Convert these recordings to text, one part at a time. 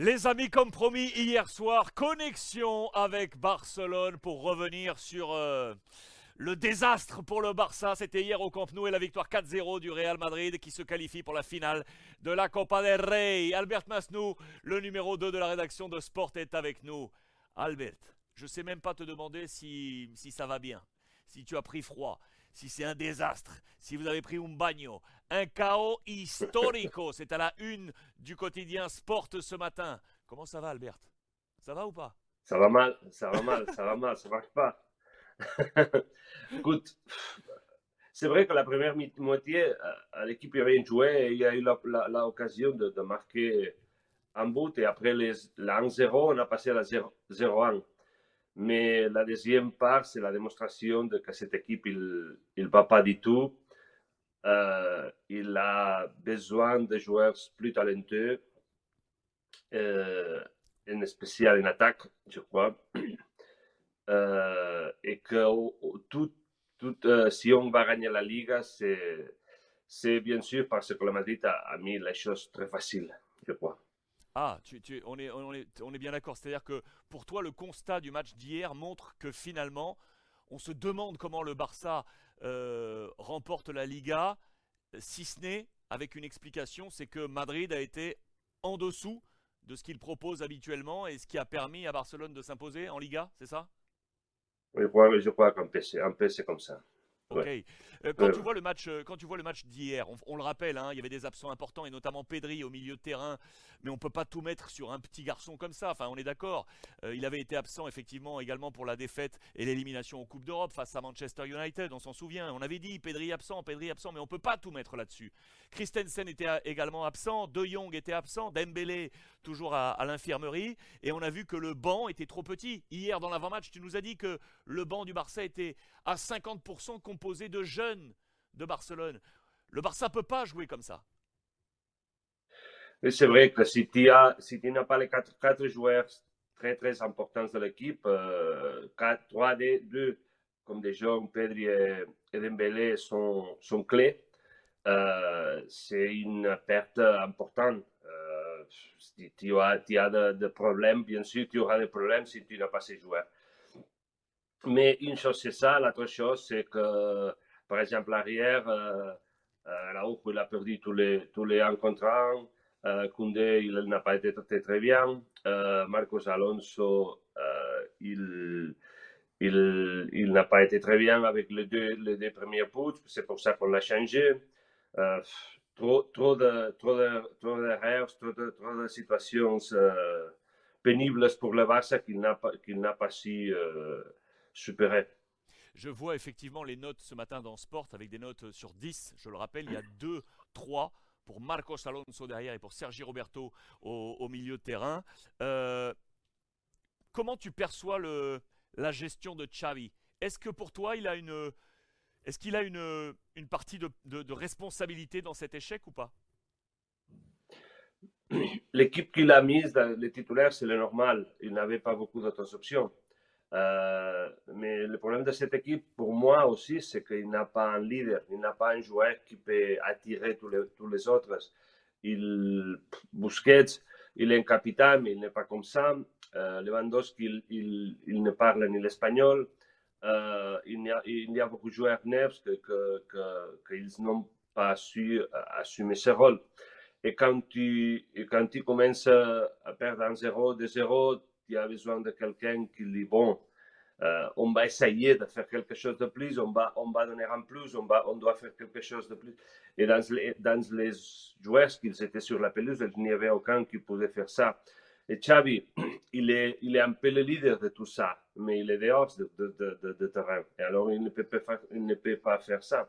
Les amis, comme promis hier soir, connexion avec Barcelone pour revenir sur euh, le désastre pour le Barça. C'était hier au Camp Nou et la victoire 4-0 du Real Madrid qui se qualifie pour la finale de la Copa del Rey. Albert Masnou, le numéro 2 de la rédaction de Sport, est avec nous. Albert, je ne sais même pas te demander si, si ça va bien, si tu as pris froid, si c'est un désastre, si vous avez pris un bagno, un chaos historico. C'est à la une du quotidien Sport ce matin. Comment ça va, Albert? Ça va ou pas? Ça va mal, ça va mal, ça va mal, ça marche pas. Écoute, c'est vrai que la première moitié, euh, l'équipe avait joué et il y a eu l'occasion de, de, marquer un but et après les, la 1-0, on a passé à la 0-1. Mais la deuxième part, c'est la démonstration de que cette équipe, il ne va pas du tout. Il a besoin de joueurs plus talentueux, euh, en spécial en attaque, je crois. Euh, et que tout, si on va gagner la Liga, c'est bien sûr parce que le Madrid a, a mis les choses très faciles. Ah, on, est, bien d'accord. C'est-à-dire que pour toi, le constat du match d'hier montre que finalement, on se demande comment le Barça euh, remporte la Liga, si ce n'est avec une explication, c'est que Madrid a été en dessous de ce qu'il propose habituellement et ce qui a permis à Barcelone de s'imposer en Liga, c'est ça? Oui, je crois qu'un peu c'est comme ça. Ok. Euh, quand, tu vois le match, euh, quand tu vois le match d'hier, on, le rappelle, hein, il y avait des absents importants et notamment Pedri au milieu de terrain, mais on peut pas tout mettre sur un petit garçon comme ça. Enfin, on est d'accord. Euh, il avait été absent effectivement également pour la défaite et l'élimination en Coupe d'Europe face à Manchester United. On s'en souvient. On avait dit Pedri absent, Pedri absent, mais on peut pas tout mettre là-dessus. Christensen était également absent, De Jong était absent, Dembélé toujours à, à l'infirmerie, et on a vu que le banc était trop petit. Hier dans l'avant-match, tu nous as dit que le banc du Barça était à 50% composé de jeunes de Barcelone. Le Barça ne peut pas jouer comme ça. C'est vrai que si tu, n'as pas les quatre, joueurs très très importants de l'équipe, euh, 3 des 2 comme des jeunes, Pedri et, et Dembélé sont, clés, euh, c'est une perte importante. Euh, si tu as, des de problèmes, bien sûr, tu auras des problèmes si tu n'as pas ces joueurs. Mais une chose, c'est ça. L'autre chose, c'est que, par exemple, l'arrière, euh, euh, là où il a perdu tous les, tous les rencontrants. Euh, Koundé, il n'a pas été très, très bien. Euh, Marcos Alonso, euh, il, il, il n'a pas été très bien avec les deux, les deux premiers buts. C'est pour ça qu'on l'a changé. Euh, trop, trop de trop de trop d'erreurs, trop de, trop de situations euh, pénibles pour le Barça qu'il n'a pas qu'il n'a pas su euh, je vois effectivement les notes ce matin dans Sport avec des notes sur 10. Je le rappelle, il y a 2, 3 pour Marcos Alonso derrière et pour Sergi Roberto au, milieu de terrain. Euh, comment tu perçois le, la gestion de Xavi? Est-ce que pour toi, il a une, est-ce qu'il a une, une partie de, de, de responsabilité dans cet échec ou pas? L'équipe qu'il a mise, les titulaires, c'est le normal. Il n'avait pas beaucoup d'autres options. Euh, mais le problème de cette équipe, pour moi aussi, c'est qu'il n'a pas un leader, il n'a pas un joueur qui peut attirer tous les, tous les autres. Il, Busquets, il est un capitaine, mais il n'est pas comme ça. Euh, Lewandowski, il, il, ne parle ni l'espagnol. Euh, il, y a, il y a beaucoup de joueurs neufs que, que, que, qu'ils n'ont pas su assumer ce rôle. Et quand tu, et quand tu commences à perdre un 0, 2-0, tu as besoin de quelqu'un qui dit bon, euh, on va essayer de faire quelque chose de plus, on va, on va donner en plus, on, va, on doit faire quelque chose de plus. Et dans les, dans les joueurs qui étaient sur la pelouse, il n'y avait aucun qui pouvait faire ça. Et Xavi, il est, il est un peu le leader de tout ça, mais il est dehors de, de, de, terrain. Et alors, il ne, peut pas faire, il ne peut pas faire ça.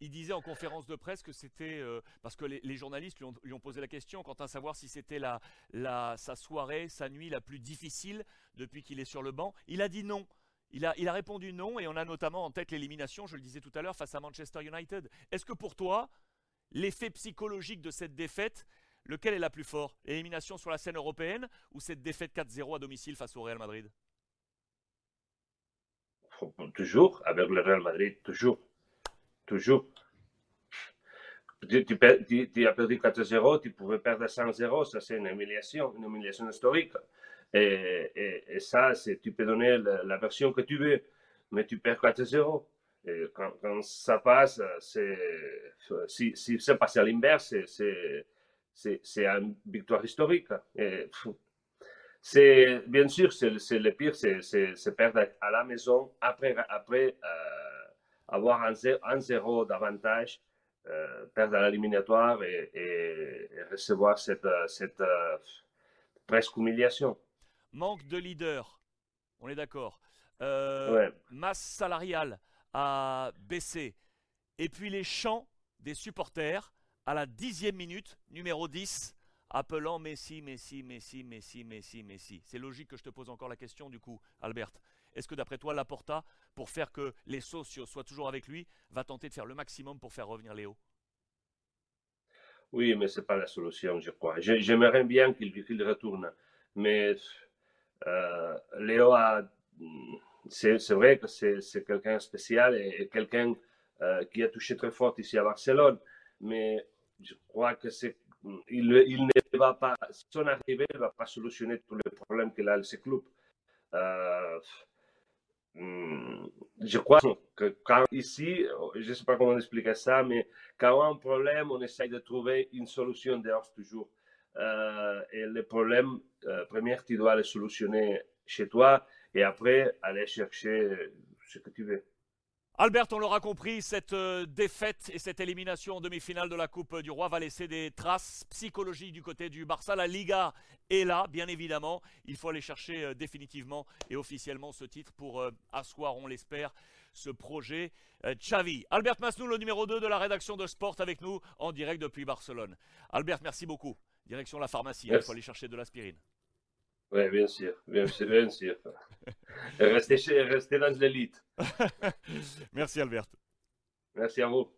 Il disait en conférence de presse que c'était euh, parce que les, journalistes lui ont, lui ont, posé la question quant à savoir si c'était la, la, sa soirée, sa nuit la plus difficile depuis qu'il est sur le banc. Il a dit non. Il a, il a répondu non et on a notamment en tête l'élimination, je le disais tout à l'heure, face à Manchester United. Est-ce que pour toi, l'effet psychologique de cette défaite, lequel est la plus fort L'élimination sur la scène européenne ou cette défaite 4-0 à domicile face au Real Madrid? Toujours, avec le Real Madrid, toujours. Toujours. tu, tu, as perdu 4-0, tu pouvais perdre 100-0, ça c'est une humiliation, une humiliation historique. Et, et, et ça, tu peux donner la, version que tu veux, mais tu perds 4-0. Et quand, ça passe, si, si ça passe à l'inverse, c'est une victoire historique. C'est bien sûr, c'est le pire, c'est perdre à la maison après, après euh, avoir un, un zéro d'avantage, euh, perdre à l'éliminatoire et, et, et, recevoir cette, cette euh, presque humiliation. Manque de leader, on est d'accord. Euh, ouais. Masse salariale a baissé. Et puis les chants des supporters à la dixième minute, numéro 10, appelant Messi, Messi, Messi, Messi, Messi, Messi. C'est logique que je te pose encore la question du coup, Albert. Est-ce que d'après toi, Laporta, pour faire que les socios soient toujours avec lui, va tenter de faire le maximum pour faire revenir Léo? Oui, mais ce n'est pas la solution, je crois. J'aimerais bien qu'il qu retourne. Mais Léo a... C'est vrai que c'est quelqu'un spécial et, quelqu'un euh, qui a touché très fort ici à Barcelone. Mais je crois que c'est il, il, ne va pas, son arrivée ne va pas solutionner tous les problèmes qu'il a ce club. Euh, je crois que quand ici, je ne sais pas comment expliquer ça, mais quand on a un problème, on essaye de trouver une solution dehors toujours. Euh, et le problème, euh, premier, tu dois le solutionner chez toi et après aller chercher ce que tu veux. Albert, on l'aura compris, cette euh, défaite et cette élimination en demi-finale de la Coupe du Roi va laisser des traces psychologiques du côté du Barça. La Liga est là, bien évidemment. Il faut aller chercher euh, définitivement et officiellement ce titre pour euh, asseoir, on l'espère, ce projet Xavi. Albert Masnou, le numéro 2 de la rédaction de Sport avec nous en direct depuis Barcelone. Albert, merci beaucoup. Direction la pharmacie, il faut aller chercher de l'aspirine. Oui, bien sûr, bien sûr, bien sûr. restez, chez, restez dans l'élite. Merci Albert. Merci à vous.